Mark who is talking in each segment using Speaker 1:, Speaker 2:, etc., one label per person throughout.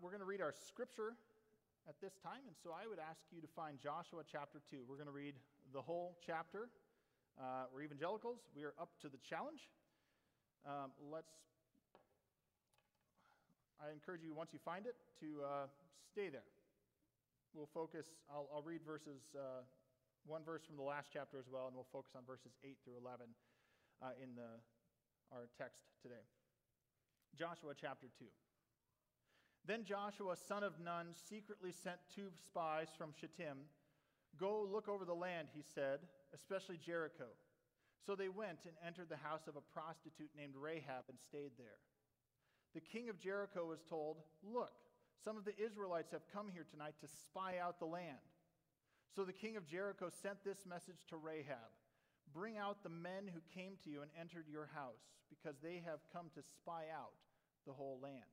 Speaker 1: we're going to read our scripture at this time, and so I would ask you to find Joshua chapter 2. We're going to read the whole chapter. Uh, we're evangelicals, we are up to the challenge. Um, let's, I encourage you, once you find it, to uh, stay there. We'll focus, I'll, I'll read verses, uh, one verse from the last chapter as well, and we'll focus on verses 8 through 11 uh, in the, our text today. Joshua chapter 2. Then Joshua, son of Nun, secretly sent two spies from Shittim. Go look over the land, he said, especially Jericho. So they went and entered the house of a prostitute named Rahab and stayed there. The king of Jericho was told, Look, some of the Israelites have come here tonight to spy out the land. So the king of Jericho sent this message to Rahab Bring out the men who came to you and entered your house, because they have come to spy out the whole land.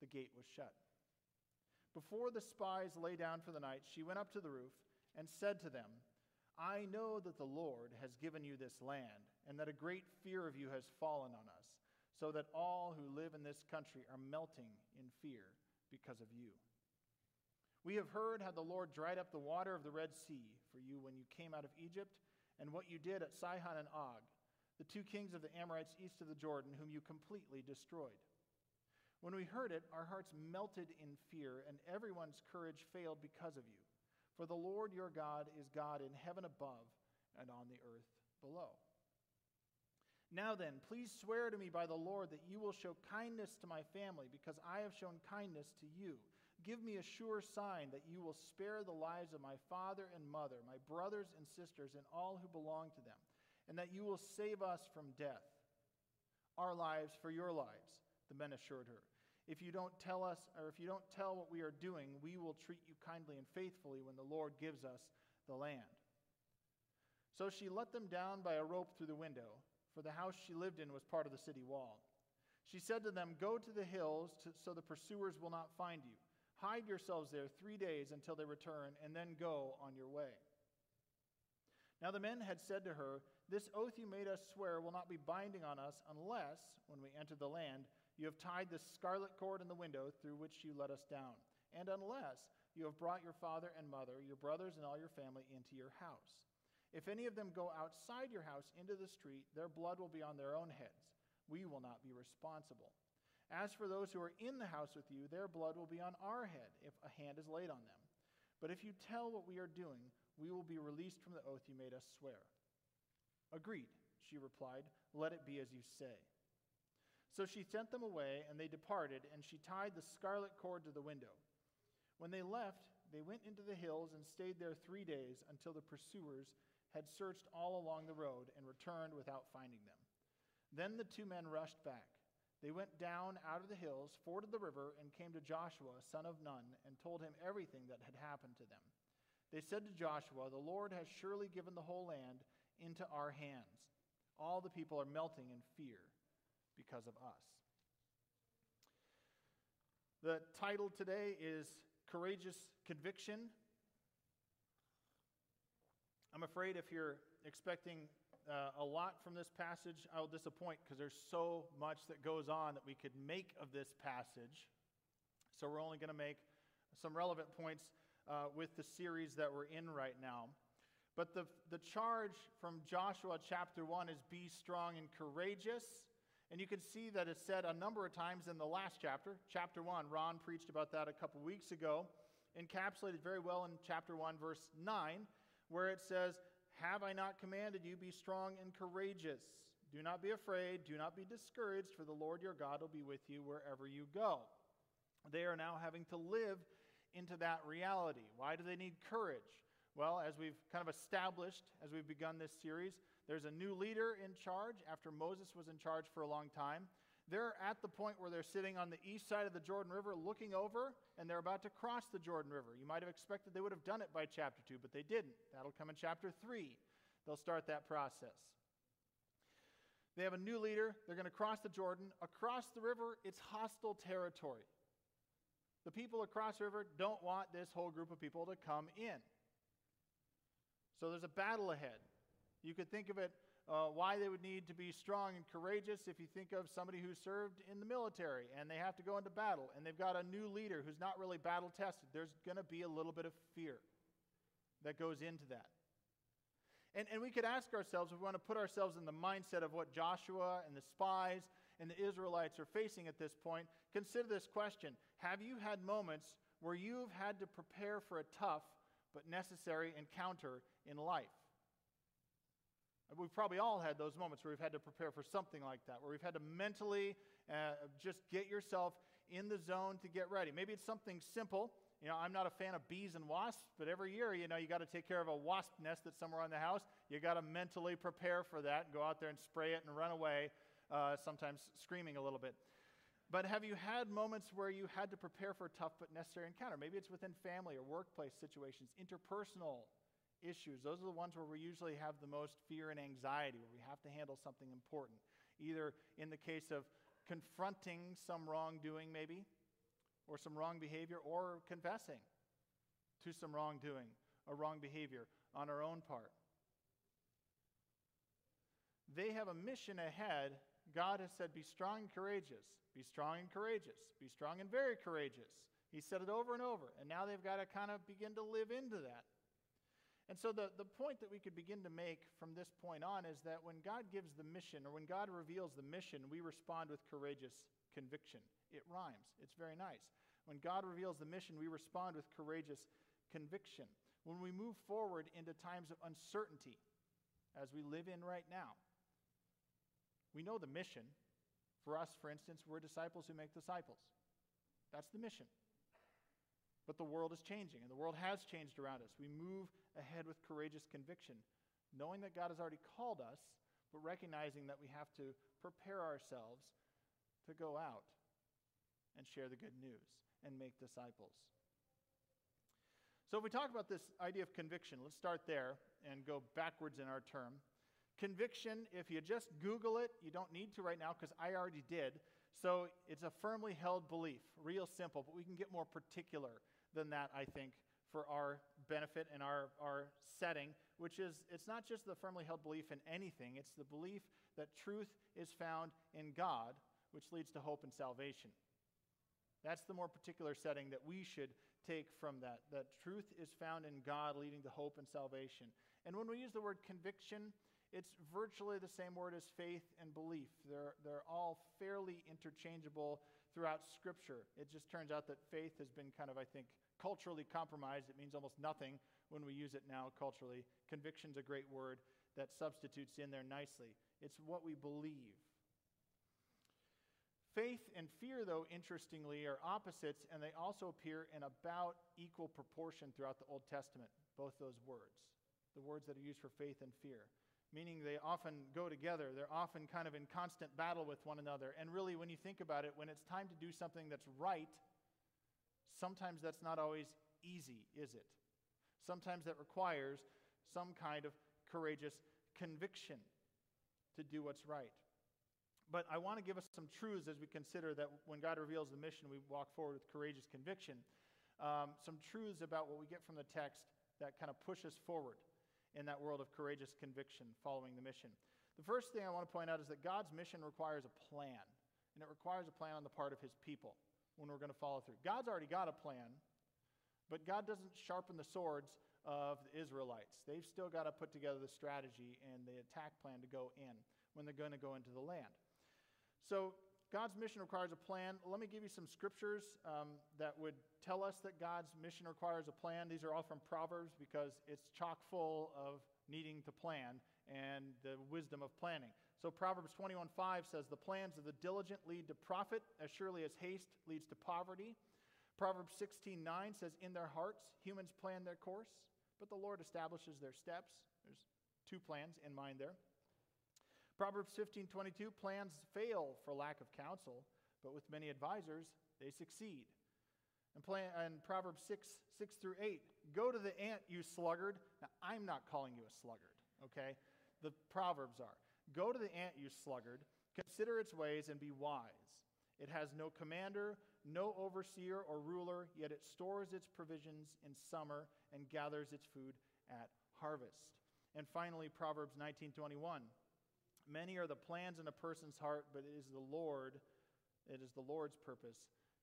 Speaker 1: the gate was shut. Before the spies lay down for the night, she went up to the roof and said to them, I know that the Lord has given you this land, and that a great fear of you has fallen on us, so that all who live in this country are melting in fear because of you. We have heard how the Lord dried up the water of the Red Sea for you when you came out of Egypt, and what you did at Sihon and Og, the two kings of the Amorites east of the Jordan, whom you completely destroyed. When we heard it, our hearts melted in fear, and everyone's courage failed because of you. For the Lord your God is God in heaven above and on the earth below. Now then, please swear to me by the Lord that you will show kindness to my family, because I have shown kindness to you. Give me a sure sign that you will spare the lives of my father and mother, my brothers and sisters, and all who belong to them, and that you will save us from death. Our lives for your lives the men assured her. If you don't tell us, or if you don't tell what we are doing, we will treat you kindly and faithfully when the Lord gives us the land. So she let them down by a rope through the window, for the house she lived in was part of the city wall. She said to them, Go to the hills to, so the pursuers will not find you. Hide yourselves there three days until they return, and then go on your way. Now the men had said to her, This oath you made us swear will not be binding on us unless, when we enter the land, you have tied the scarlet cord in the window through which you let us down. And unless you have brought your father and mother, your brothers, and all your family into your house. If any of them go outside your house into the street, their blood will be on their own heads. We will not be responsible. As for those who are in the house with you, their blood will be on our head if a hand is laid on them. But if you tell what we are doing, we will be released from the oath you made us swear. Agreed, she replied. Let it be as you say. So she sent them away, and they departed, and she tied the scarlet cord to the window. When they left, they went into the hills and stayed there three days until the pursuers had searched all along the road and returned without finding them. Then the two men rushed back. They went down out of the hills, forded the river, and came to Joshua, son of Nun, and told him everything that had happened to them. They said to Joshua, The Lord has surely given the whole land into our hands. All the people are melting in fear because of us. The title today is Courageous Conviction. I'm afraid if you're expecting uh, a lot from this passage, I will disappoint because there's so much that goes on that we could make of this passage. So we're only going to make some relevant points uh, with the series that we're in right now. But the, the charge from Joshua chapter 1 is be strong and courageous. And you can see that it's said a number of times in the last chapter, chapter 1. Ron preached about that a couple weeks ago, encapsulated very well in chapter 1, verse 9, where it says, Have I not commanded you, be strong and courageous? Do not be afraid, do not be discouraged, for the Lord your God will be with you wherever you go. They are now having to live into that reality. Why do they need courage? Well, as we've kind of established as we've begun this series, there's a new leader in charge after Moses was in charge for a long time. They're at the point where they're sitting on the east side of the Jordan River looking over, and they're about to cross the Jordan River. You might have expected they would have done it by chapter 2, but they didn't. That'll come in chapter 3. They'll start that process. They have a new leader. They're going to cross the Jordan. Across the river, it's hostile territory. The people across the river don't want this whole group of people to come in. So there's a battle ahead. You could think of it uh, why they would need to be strong and courageous if you think of somebody who served in the military and they have to go into battle and they've got a new leader who's not really battle tested. There's going to be a little bit of fear that goes into that. And, and we could ask ourselves, if we want to put ourselves in the mindset of what Joshua and the spies and the Israelites are facing at this point, consider this question Have you had moments where you've had to prepare for a tough but necessary encounter in life? We've probably all had those moments where we've had to prepare for something like that, where we've had to mentally uh, just get yourself in the zone to get ready. Maybe it's something simple. You know, I'm not a fan of bees and wasps, but every year, you know, you got to take care of a wasp nest that's somewhere on the house. You got to mentally prepare for that and go out there and spray it and run away, uh, sometimes screaming a little bit. But have you had moments where you had to prepare for a tough but necessary encounter? Maybe it's within family or workplace situations, interpersonal issues. Those are the ones where we usually have the most fear and anxiety, where we have to handle something important. Either in the case of confronting some wrongdoing, maybe, or some wrong behavior, or confessing to some wrongdoing or wrong behavior on our own part. They have a mission ahead. God has said, Be strong and courageous. Be strong and courageous. Be strong and very courageous. He said it over and over. And now they've got to kind of begin to live into that. And so, the, the point that we could begin to make from this point on is that when God gives the mission, or when God reveals the mission, we respond with courageous conviction. It rhymes, it's very nice. When God reveals the mission, we respond with courageous conviction. When we move forward into times of uncertainty, as we live in right now, we know the mission. For us, for instance, we're disciples who make disciples. That's the mission. But the world is changing, and the world has changed around us. We move ahead with courageous conviction, knowing that God has already called us, but recognizing that we have to prepare ourselves to go out and share the good news and make disciples. So, if we talk about this idea of conviction, let's start there and go backwards in our term. Conviction, if you just Google it, you don't need to right now because I already did. So, it's a firmly held belief, real simple, but we can get more particular than that, I think, for our benefit and our, our setting, which is it's not just the firmly held belief in anything, it's the belief that truth is found in God, which leads to hope and salvation. That's the more particular setting that we should take from that. That truth is found in God, leading to hope and salvation. And when we use the word conviction, it's virtually the same word as faith and belief. They're, they're all fairly interchangeable throughout Scripture. It just turns out that faith has been kind of, I think, culturally compromised. It means almost nothing when we use it now culturally. Conviction's a great word that substitutes in there nicely. It's what we believe. Faith and fear, though, interestingly, are opposites, and they also appear in about equal proportion throughout the Old Testament, both those words, the words that are used for faith and fear meaning they often go together. They're often kind of in constant battle with one another. And really, when you think about it, when it's time to do something that's right, sometimes that's not always easy, is it? Sometimes that requires some kind of courageous conviction to do what's right. But I want to give us some truths as we consider that when God reveals the mission, we walk forward with courageous conviction. Um, some truths about what we get from the text that kind of push us forward in that world of courageous conviction following the mission. The first thing I want to point out is that God's mission requires a plan, and it requires a plan on the part of his people when we're going to follow through. God's already got a plan, but God doesn't sharpen the swords of the Israelites. They've still got to put together the strategy and the attack plan to go in when they're going to go into the land. So God's mission requires a plan. Let me give you some scriptures um, that would tell us that God's mission requires a plan. These are all from Proverbs because it's chock full of needing to plan and the wisdom of planning. So Proverbs 21:5 says, "The plans of the diligent lead to profit, as surely as haste leads to poverty." Proverbs 16:9 says, "In their hearts humans plan their course, but the Lord establishes their steps." There's two plans in mind there. Proverbs 15:22 plans fail for lack of counsel, but with many advisors they succeed. And, plan, and Proverbs 6, 6 through 8, go to the ant, you sluggard. Now, I'm not calling you a sluggard, okay? The Proverbs are. Go to the ant, you sluggard, consider its ways and be wise. It has no commander, no overseer or ruler, yet it stores its provisions in summer and gathers its food at harvest. And finally, Proverbs 19:21. Many are the plans in a person's heart, but it is the Lord, it is the Lord's purpose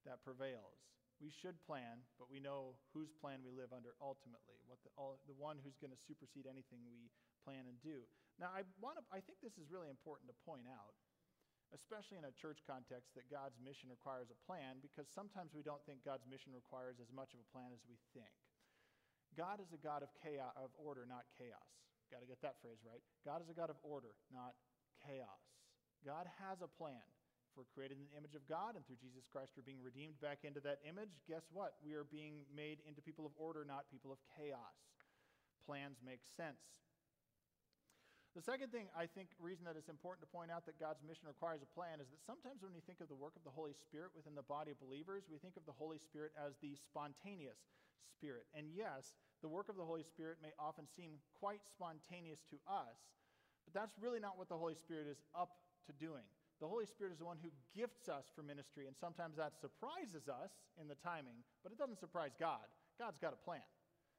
Speaker 1: that prevails. We should plan, but we know whose plan we live under ultimately, what the, all, the one who's going to supersede anything we plan and do. Now, I, want to, I think this is really important to point out, especially in a church context, that God's mission requires a plan, because sometimes we don't think God's mission requires as much of a plan as we think. God is a God of chaos, of order, not chaos. Got to get that phrase right. God is a God of order, not chaos. God has a plan. If we're created in the image of God and through Jesus Christ we're being redeemed back into that image, guess what? We are being made into people of order, not people of chaos. Plans make sense. The second thing I think reason that it's important to point out that God's mission requires a plan is that sometimes when we think of the work of the Holy Spirit within the body of believers, we think of the Holy Spirit as the spontaneous spirit. And yes, the work of the Holy Spirit may often seem quite spontaneous to us, but that's really not what the Holy Spirit is up to doing. The Holy Spirit is the one who gifts us for ministry, and sometimes that surprises us in the timing, but it doesn't surprise God. God's got a plan.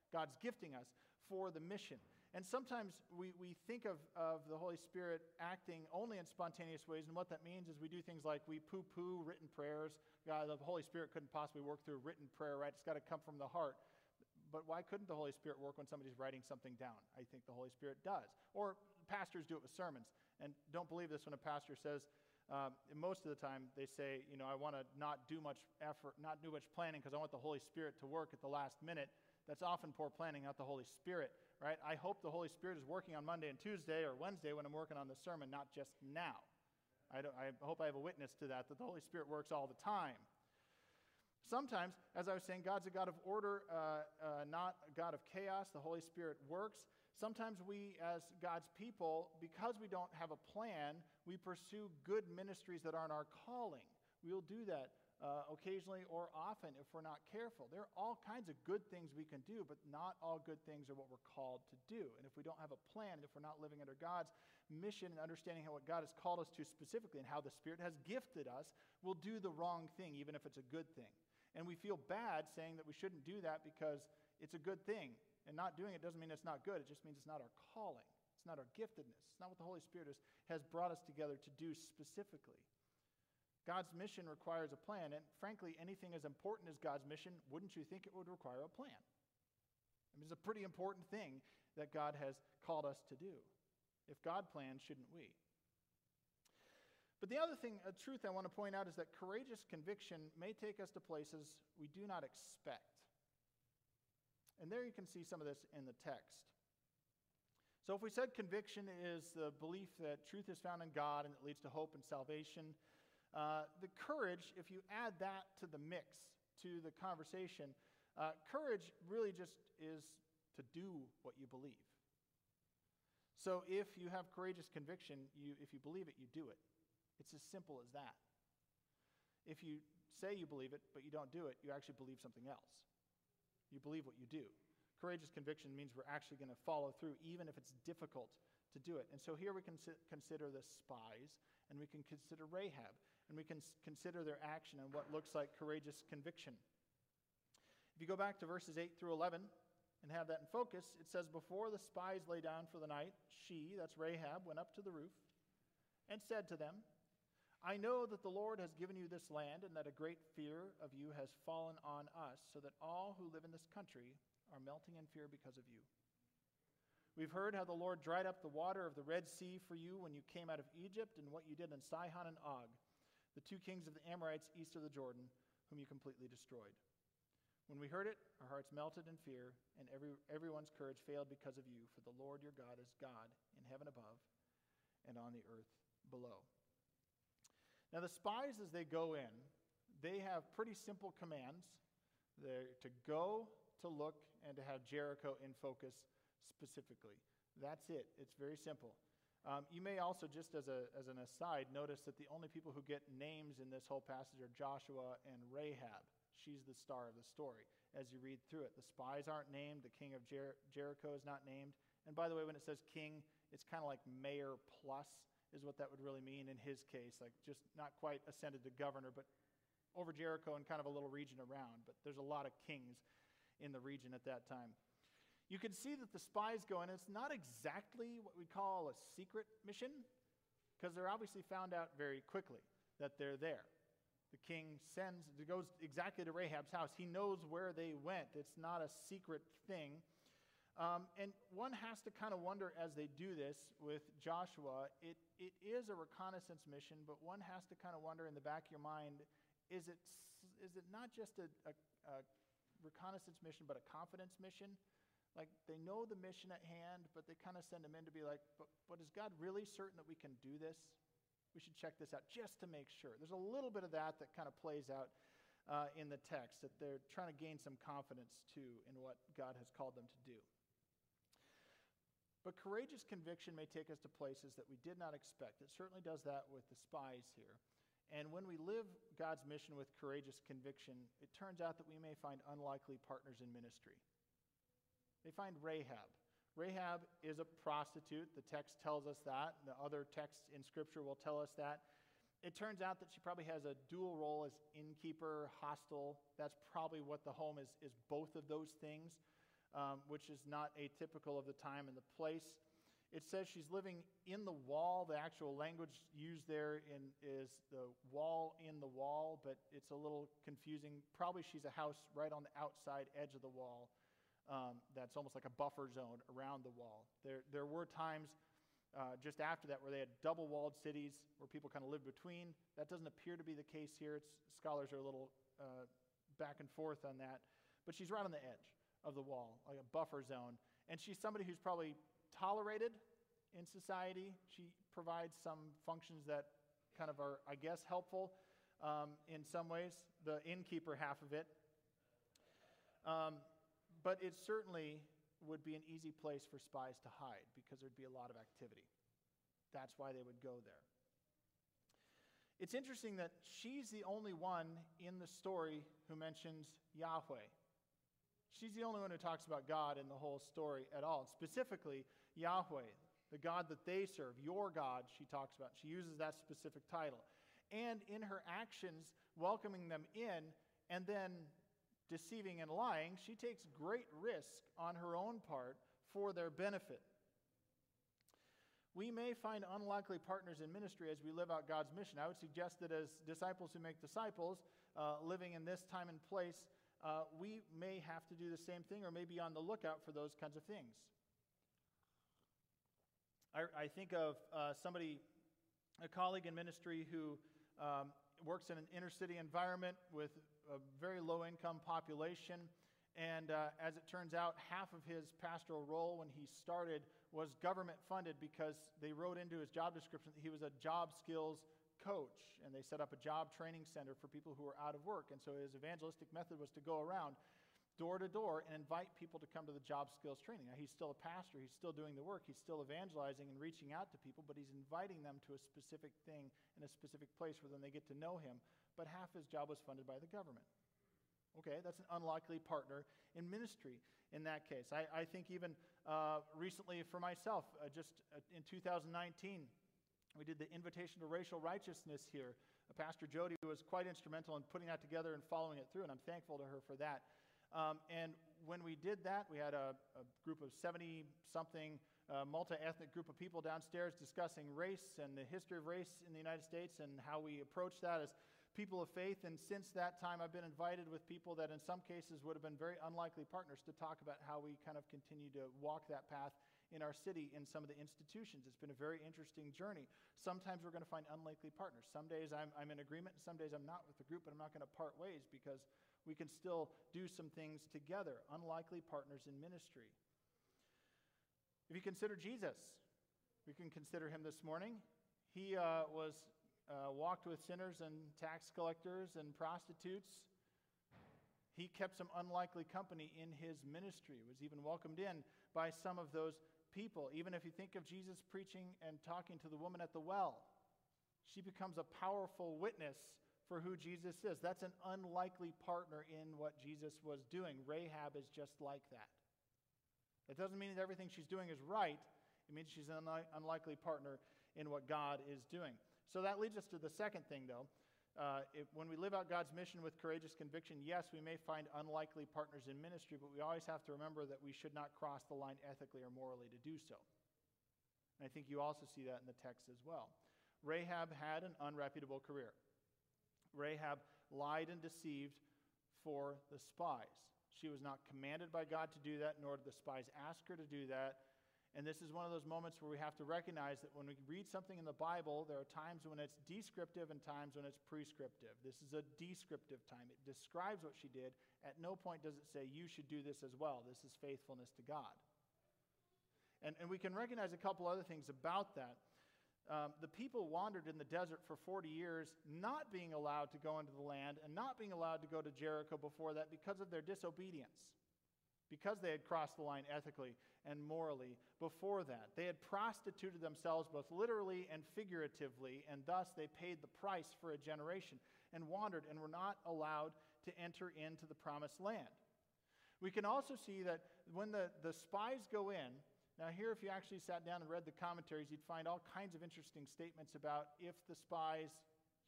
Speaker 1: God's gifting us for the mission. And sometimes we, we think of, of the Holy Spirit acting only in spontaneous ways, and what that means is we do things like we poo poo written prayers. God, the Holy Spirit couldn't possibly work through written prayer, right? It's got to come from the heart. But why couldn't the Holy Spirit work when somebody's writing something down? I think the Holy Spirit does. Or pastors do it with sermons. And don't believe this when a pastor says, um, most of the time they say, you know, I want to not do much effort, not do much planning because I want the Holy Spirit to work at the last minute. That's often poor planning, not the Holy Spirit, right? I hope the Holy Spirit is working on Monday and Tuesday or Wednesday when I'm working on the sermon, not just now. I, I hope I have a witness to that, that the Holy Spirit works all the time. Sometimes, as I was saying, God's a God of order, uh, uh, not a God of chaos. The Holy Spirit works. Sometimes we, as God's people, because we don't have a plan, we pursue good ministries that aren't our calling. We'll do that uh, occasionally or often if we're not careful. There are all kinds of good things we can do, but not all good things are what we're called to do. And if we don't have a plan, and if we're not living under God's mission and understanding how what God has called us to specifically and how the Spirit has gifted us, we'll do the wrong thing, even if it's a good thing. And we feel bad saying that we shouldn't do that because it's a good thing. And not doing it doesn't mean it's not good, it just means it's not our calling. It's not our giftedness. It's not what the Holy Spirit has brought us together to do specifically. God's mission requires a plan, and frankly, anything as important as God's mission, wouldn't you think it would require a plan? I mean, it's a pretty important thing that God has called us to do. If God plans, shouldn't we? But the other thing, a truth I want to point out is that courageous conviction may take us to places we do not expect. And there you can see some of this in the text. So, if we said conviction is the belief that truth is found in God and it leads to hope and salvation, uh, the courage, if you add that to the mix, to the conversation, uh, courage really just is to do what you believe. So, if you have courageous conviction, you, if you believe it, you do it. It's as simple as that. If you say you believe it, but you don't do it, you actually believe something else. You believe what you do. Courageous conviction means we're actually going to follow through, even if it's difficult to do it. And so here we can consider the spies, and we can consider Rahab, and we can consider their action and what looks like courageous conviction. If you go back to verses 8 through 11 and have that in focus, it says, Before the spies lay down for the night, she, that's Rahab, went up to the roof and said to them, I know that the Lord has given you this land, and that a great fear of you has fallen on us, so that all who live in this country are melting in fear because of you. We've heard how the Lord dried up the water of the Red Sea for you when you came out of Egypt, and what you did in Sihon and Og, the two kings of the Amorites east of the Jordan, whom you completely destroyed. When we heard it, our hearts melted in fear, and every, everyone's courage failed because of you, for the Lord your God is God in heaven above and on the earth below. Now, the spies, as they go in, they have pretty simple commands. They're to go, to look, and to have Jericho in focus specifically. That's it. It's very simple. Um, you may also, just as, a, as an aside, notice that the only people who get names in this whole passage are Joshua and Rahab. She's the star of the story as you read through it. The spies aren't named, the king of Jer- Jericho is not named. And by the way, when it says king, it's kind of like mayor plus, is what that would really mean in his case. Like just not quite ascended to governor, but over Jericho and kind of a little region around. But there's a lot of kings in the region at that time you can see that the spies go in. It's not exactly what we call a secret mission, because they're obviously found out very quickly that they're there. The king sends, goes exactly to Rahab's house. He knows where they went. It's not a secret thing. Um, and one has to kind of wonder as they do this with Joshua, it, it is a reconnaissance mission, but one has to kind of wonder in the back of your mind is it, is it not just a, a, a reconnaissance mission, but a confidence mission? Like they know the mission at hand, but they kind of send them in to be like, but, but is God really certain that we can do this? We should check this out just to make sure. There's a little bit of that that kind of plays out uh, in the text, that they're trying to gain some confidence too in what God has called them to do. But courageous conviction may take us to places that we did not expect. It certainly does that with the spies here. And when we live God's mission with courageous conviction, it turns out that we may find unlikely partners in ministry. They find Rahab. Rahab is a prostitute. The text tells us that. The other texts in Scripture will tell us that. It turns out that she probably has a dual role as innkeeper, hostel. That's probably what the home is, is both of those things, um, which is not atypical of the time and the place. It says she's living in the wall. The actual language used there in, is the wall in the wall, but it's a little confusing. Probably she's a house right on the outside edge of the wall um, that's almost like a buffer zone around the wall. There, there were times uh, just after that where they had double walled cities where people kind of lived between. That doesn't appear to be the case here. It's, scholars are a little uh, back and forth on that. But she's right on the edge of the wall, like a buffer zone. And she's somebody who's probably tolerated in society. She provides some functions that kind of are, I guess, helpful um, in some ways, the innkeeper half of it. Um, but it certainly would be an easy place for spies to hide because there'd be a lot of activity. That's why they would go there. It's interesting that she's the only one in the story who mentions Yahweh. She's the only one who talks about God in the whole story at all. Specifically, Yahweh, the God that they serve, your God, she talks about. She uses that specific title. And in her actions, welcoming them in and then deceiving and lying, she takes great risk on her own part for their benefit. We may find unlikely partners in ministry as we live out God's mission. I would suggest that as disciples who make disciples, uh, living in this time and place, uh, we may have to do the same thing or may be on the lookout for those kinds of things. I, I think of uh, somebody, a colleague in ministry who um, works in an inner city environment with a very low income population. And uh, as it turns out, half of his pastoral role when he started was government funded because they wrote into his job description that he was a job skills coach. And they set up a job training center for people who were out of work. And so his evangelistic method was to go around door to door and invite people to come to the job skills training. Now, he's still a pastor, he's still doing the work, he's still evangelizing and reaching out to people, but he's inviting them to a specific thing in a specific place where then they get to know him. But half his job was funded by the government. Okay, that's an unlikely partner in ministry in that case. I, I think even uh, recently for myself, uh, just uh, in 2019, we did the Invitation to Racial Righteousness here. Pastor Jody was quite instrumental in putting that together and following it through, and I'm thankful to her for that. Um, and when we did that, we had a, a group of 70 something uh, multi ethnic group of people downstairs discussing race and the history of race in the United States and how we approach that as people of faith. And since that time, I've been invited with people that in some cases would have been very unlikely partners to talk about how we kind of continue to walk that path in our city in some of the institutions. It's been a very interesting journey. Sometimes we're going to find unlikely partners. Some days I'm, I'm in agreement, some days I'm not with the group, but I'm not going to part ways because we can still do some things together, unlikely partners in ministry. If you consider Jesus, we can consider him this morning. He uh, was uh, walked with sinners and tax collectors and prostitutes. He kept some unlikely company in his ministry, was even welcomed in by some of those people. Even if you think of Jesus preaching and talking to the woman at the well, she becomes a powerful witness for who Jesus is. That's an unlikely partner in what Jesus was doing. Rahab is just like that. It doesn't mean that everything she's doing is right, it means she's an unlikely partner in what God is doing. So that leads us to the second thing, though. Uh, if, when we live out God's mission with courageous conviction, yes, we may find unlikely partners in ministry, but we always have to remember that we should not cross the line ethically or morally to do so. And I think you also see that in the text as well. Rahab had an unreputable career. Rahab lied and deceived for the spies. She was not commanded by God to do that, nor did the spies ask her to do that. And this is one of those moments where we have to recognize that when we read something in the Bible, there are times when it's descriptive and times when it's prescriptive. This is a descriptive time. It describes what she did. At no point does it say, you should do this as well. This is faithfulness to God. And, and we can recognize a couple other things about that. Um, the people wandered in the desert for 40 years, not being allowed to go into the land and not being allowed to go to Jericho before that because of their disobedience, because they had crossed the line ethically and morally before that. They had prostituted themselves both literally and figuratively, and thus they paid the price for a generation and wandered and were not allowed to enter into the promised land. We can also see that when the, the spies go in, now, here, if you actually sat down and read the commentaries, you'd find all kinds of interesting statements about if the spies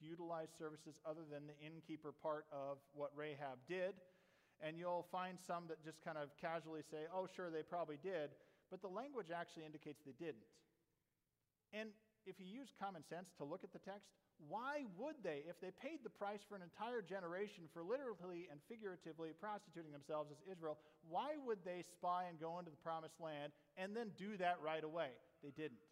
Speaker 1: utilized services other than the innkeeper part of what Rahab did. And you'll find some that just kind of casually say, oh, sure, they probably did. But the language actually indicates they didn't. And if you use common sense to look at the text, why would they, if they paid the price for an entire generation for literally and figuratively prostituting themselves as Israel, why would they spy and go into the promised land and then do that right away? They didn't.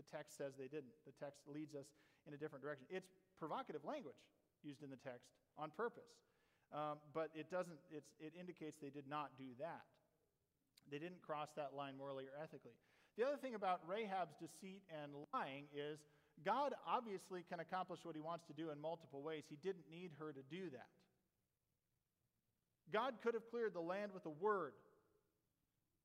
Speaker 1: The text says they didn't. The text leads us in a different direction. It's provocative language used in the text on purpose, um, but it doesn't. it indicates they did not do that. They didn't cross that line morally or ethically. The other thing about Rahab's deceit and lying is God obviously can accomplish what he wants to do in multiple ways. He didn't need her to do that. God could have cleared the land with a word.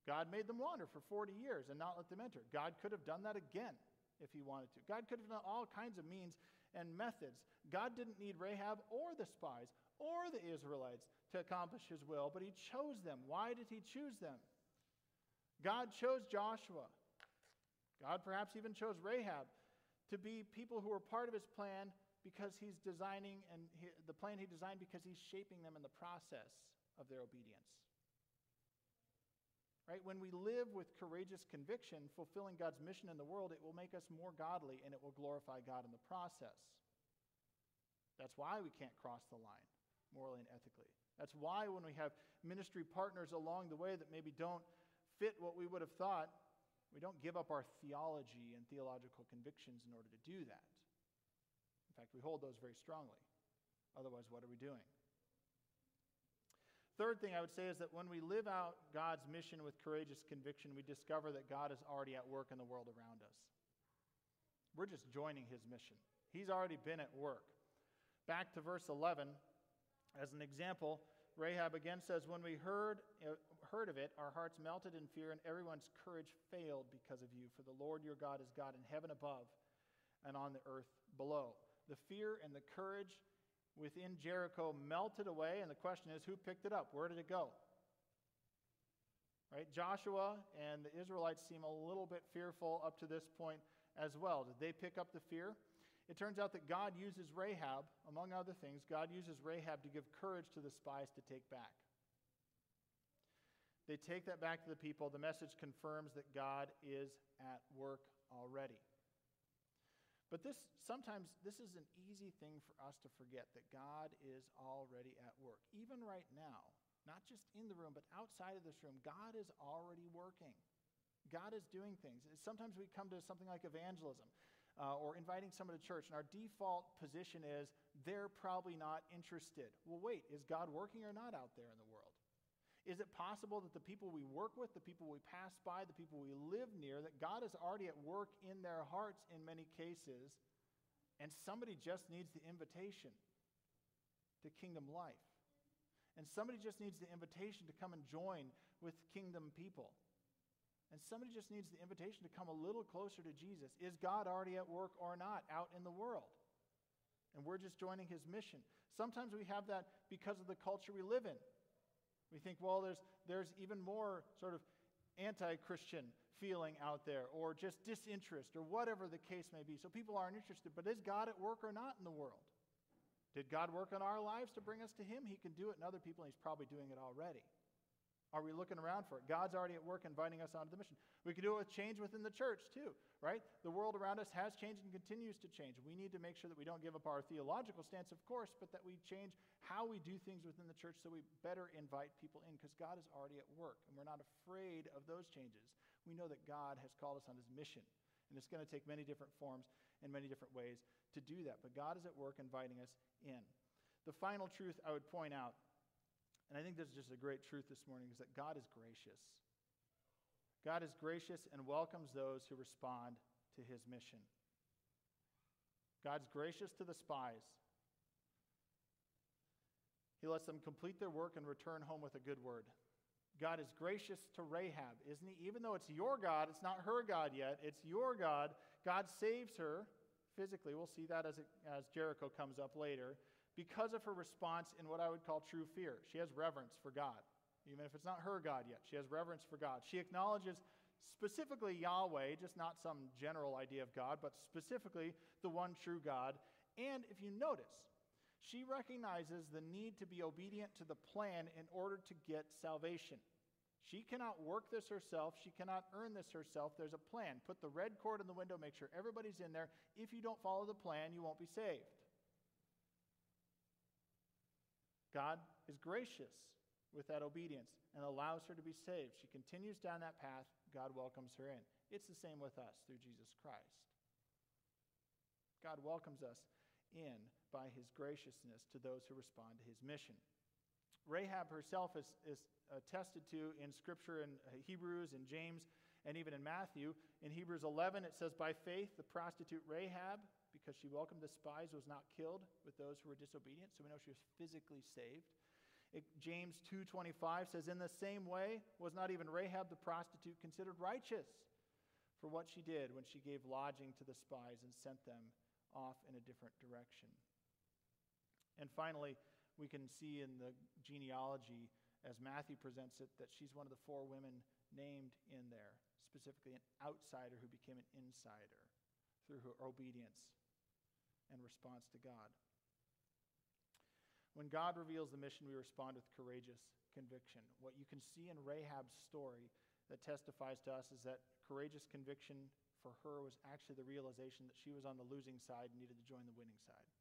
Speaker 1: God made them wander for 40 years and not let them enter. God could have done that again if he wanted to. God could have done all kinds of means and methods. God didn't need Rahab or the spies or the Israelites to accomplish his will, but he chose them. Why did he choose them? God chose Joshua. God perhaps even chose Rahab to be people who were part of his plan because he's designing and he, the plan he designed because he's shaping them in the process of their obedience. Right? When we live with courageous conviction, fulfilling God's mission in the world, it will make us more godly and it will glorify God in the process. That's why we can't cross the line morally and ethically. That's why when we have ministry partners along the way that maybe don't fit what we would have thought, we don't give up our theology and theological convictions in order to do that. In fact, we hold those very strongly. Otherwise, what are we doing? Third thing I would say is that when we live out God's mission with courageous conviction, we discover that God is already at work in the world around us. We're just joining his mission. He's already been at work. Back to verse 11, as an example, Rahab again says, When we heard, uh, heard of it, our hearts melted in fear, and everyone's courage failed because of you. For the Lord your God is God in heaven above and on the earth below. The fear and the courage within Jericho melted away, and the question is who picked it up? Where did it go? Right? Joshua and the Israelites seem a little bit fearful up to this point as well. Did they pick up the fear? It turns out that God uses Rahab, among other things, God uses Rahab to give courage to the spies to take back. They take that back to the people. The message confirms that God is at work already. But this sometimes this is an easy thing for us to forget that God is already at work. Even right now, not just in the room, but outside of this room, God is already working. God is doing things. Sometimes we come to something like evangelism uh, or inviting someone to church, and our default position is they're probably not interested. Well, wait, is God working or not out there in the world? Is it possible that the people we work with, the people we pass by, the people we live near, that God is already at work in their hearts in many cases, and somebody just needs the invitation to kingdom life? And somebody just needs the invitation to come and join with kingdom people. And somebody just needs the invitation to come a little closer to Jesus. Is God already at work or not out in the world? And we're just joining his mission. Sometimes we have that because of the culture we live in. We think, well, there's, there's even more sort of anti Christian feeling out there, or just disinterest, or whatever the case may be. So people aren't interested. But is God at work or not in the world? Did God work on our lives to bring us to Him? He can do it in other people, and He's probably doing it already. Are we looking around for it? God's already at work inviting us onto the mission. We can do it with change within the church, too, right? The world around us has changed and continues to change. We need to make sure that we don't give up our theological stance, of course, but that we change how we do things within the church so we better invite people in because God is already at work, and we're not afraid of those changes. We know that God has called us on His mission, and it's going to take many different forms and many different ways to do that. But God is at work inviting us in. The final truth I would point out and I think this is just a great truth this morning is that God is gracious. God is gracious and welcomes those who respond to his mission. God's gracious to the spies. He lets them complete their work and return home with a good word. God is gracious to Rahab, isn't he? Even though it's your God, it's not her God yet, it's your God. God saves her physically. We'll see that as, it, as Jericho comes up later because of her response in what I would call true fear. She has reverence for God, even if it's not her God yet. She has reverence for God. She acknowledges specifically Yahweh, just not some general idea of God, but specifically the one true God. And if you notice, she recognizes the need to be obedient to the plan in order to get salvation. She cannot work this herself. She cannot earn this herself. There's a plan. Put the red cord in the window, make sure everybody's in there. If you don't follow the plan, you won't be saved. God is gracious with that obedience and allows her to be saved. She continues down that path. God welcomes her in. It's the same with us through Jesus Christ. God welcomes us in by his graciousness to those who respond to his mission. Rahab herself is, is attested to in Scripture in Hebrews and James and even in Matthew. In Hebrews 11, it says, By faith, the prostitute Rahab because she welcomed the spies, was not killed with those who were disobedient. So we know she was physically saved. It, James 2:25 says, "In the same way was not even Rahab the prostitute considered righteous for what she did when she gave lodging to the spies and sent them off in a different direction." And finally, we can see in the genealogy as Matthew presents it that she's one of the four women named in there, specifically an outsider who became an insider through her obedience and response to God. When God reveals the mission, we respond with courageous conviction. What you can see in Rahab's story that testifies to us is that courageous conviction for her was actually the realization that she was on the losing side and needed to join the winning side.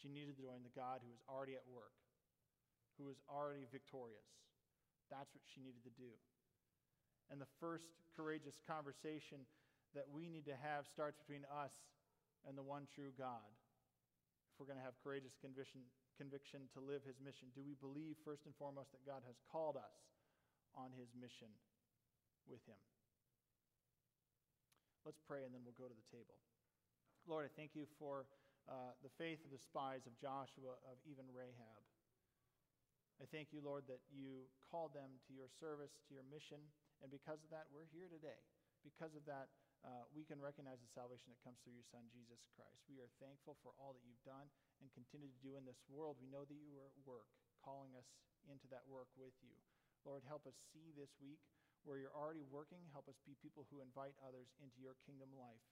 Speaker 1: She needed to join the God who was already at work, who was already victorious. That's what she needed to do. And the first courageous conversation that we need to have starts between us and the one true God. If we're going to have courageous conviction, conviction to live his mission, do we believe first and foremost that God has called us on his mission with him? Let's pray and then we'll go to the table. Lord, I thank you for uh, the faith of the spies of Joshua, of even Rahab. I thank you, Lord, that you called them to your service, to your mission, and because of that, we're here today. Because of that, uh, we can recognize the salvation that comes through your Son, Jesus Christ. We are thankful for all that you've done and continue to do in this world. We know that you are at work, calling us into that work with you. Lord, help us see this week where you're already working. Help us be people who invite others into your kingdom life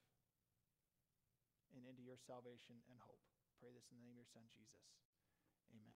Speaker 1: and into your salvation and hope. Pray this in the name of your Son, Jesus.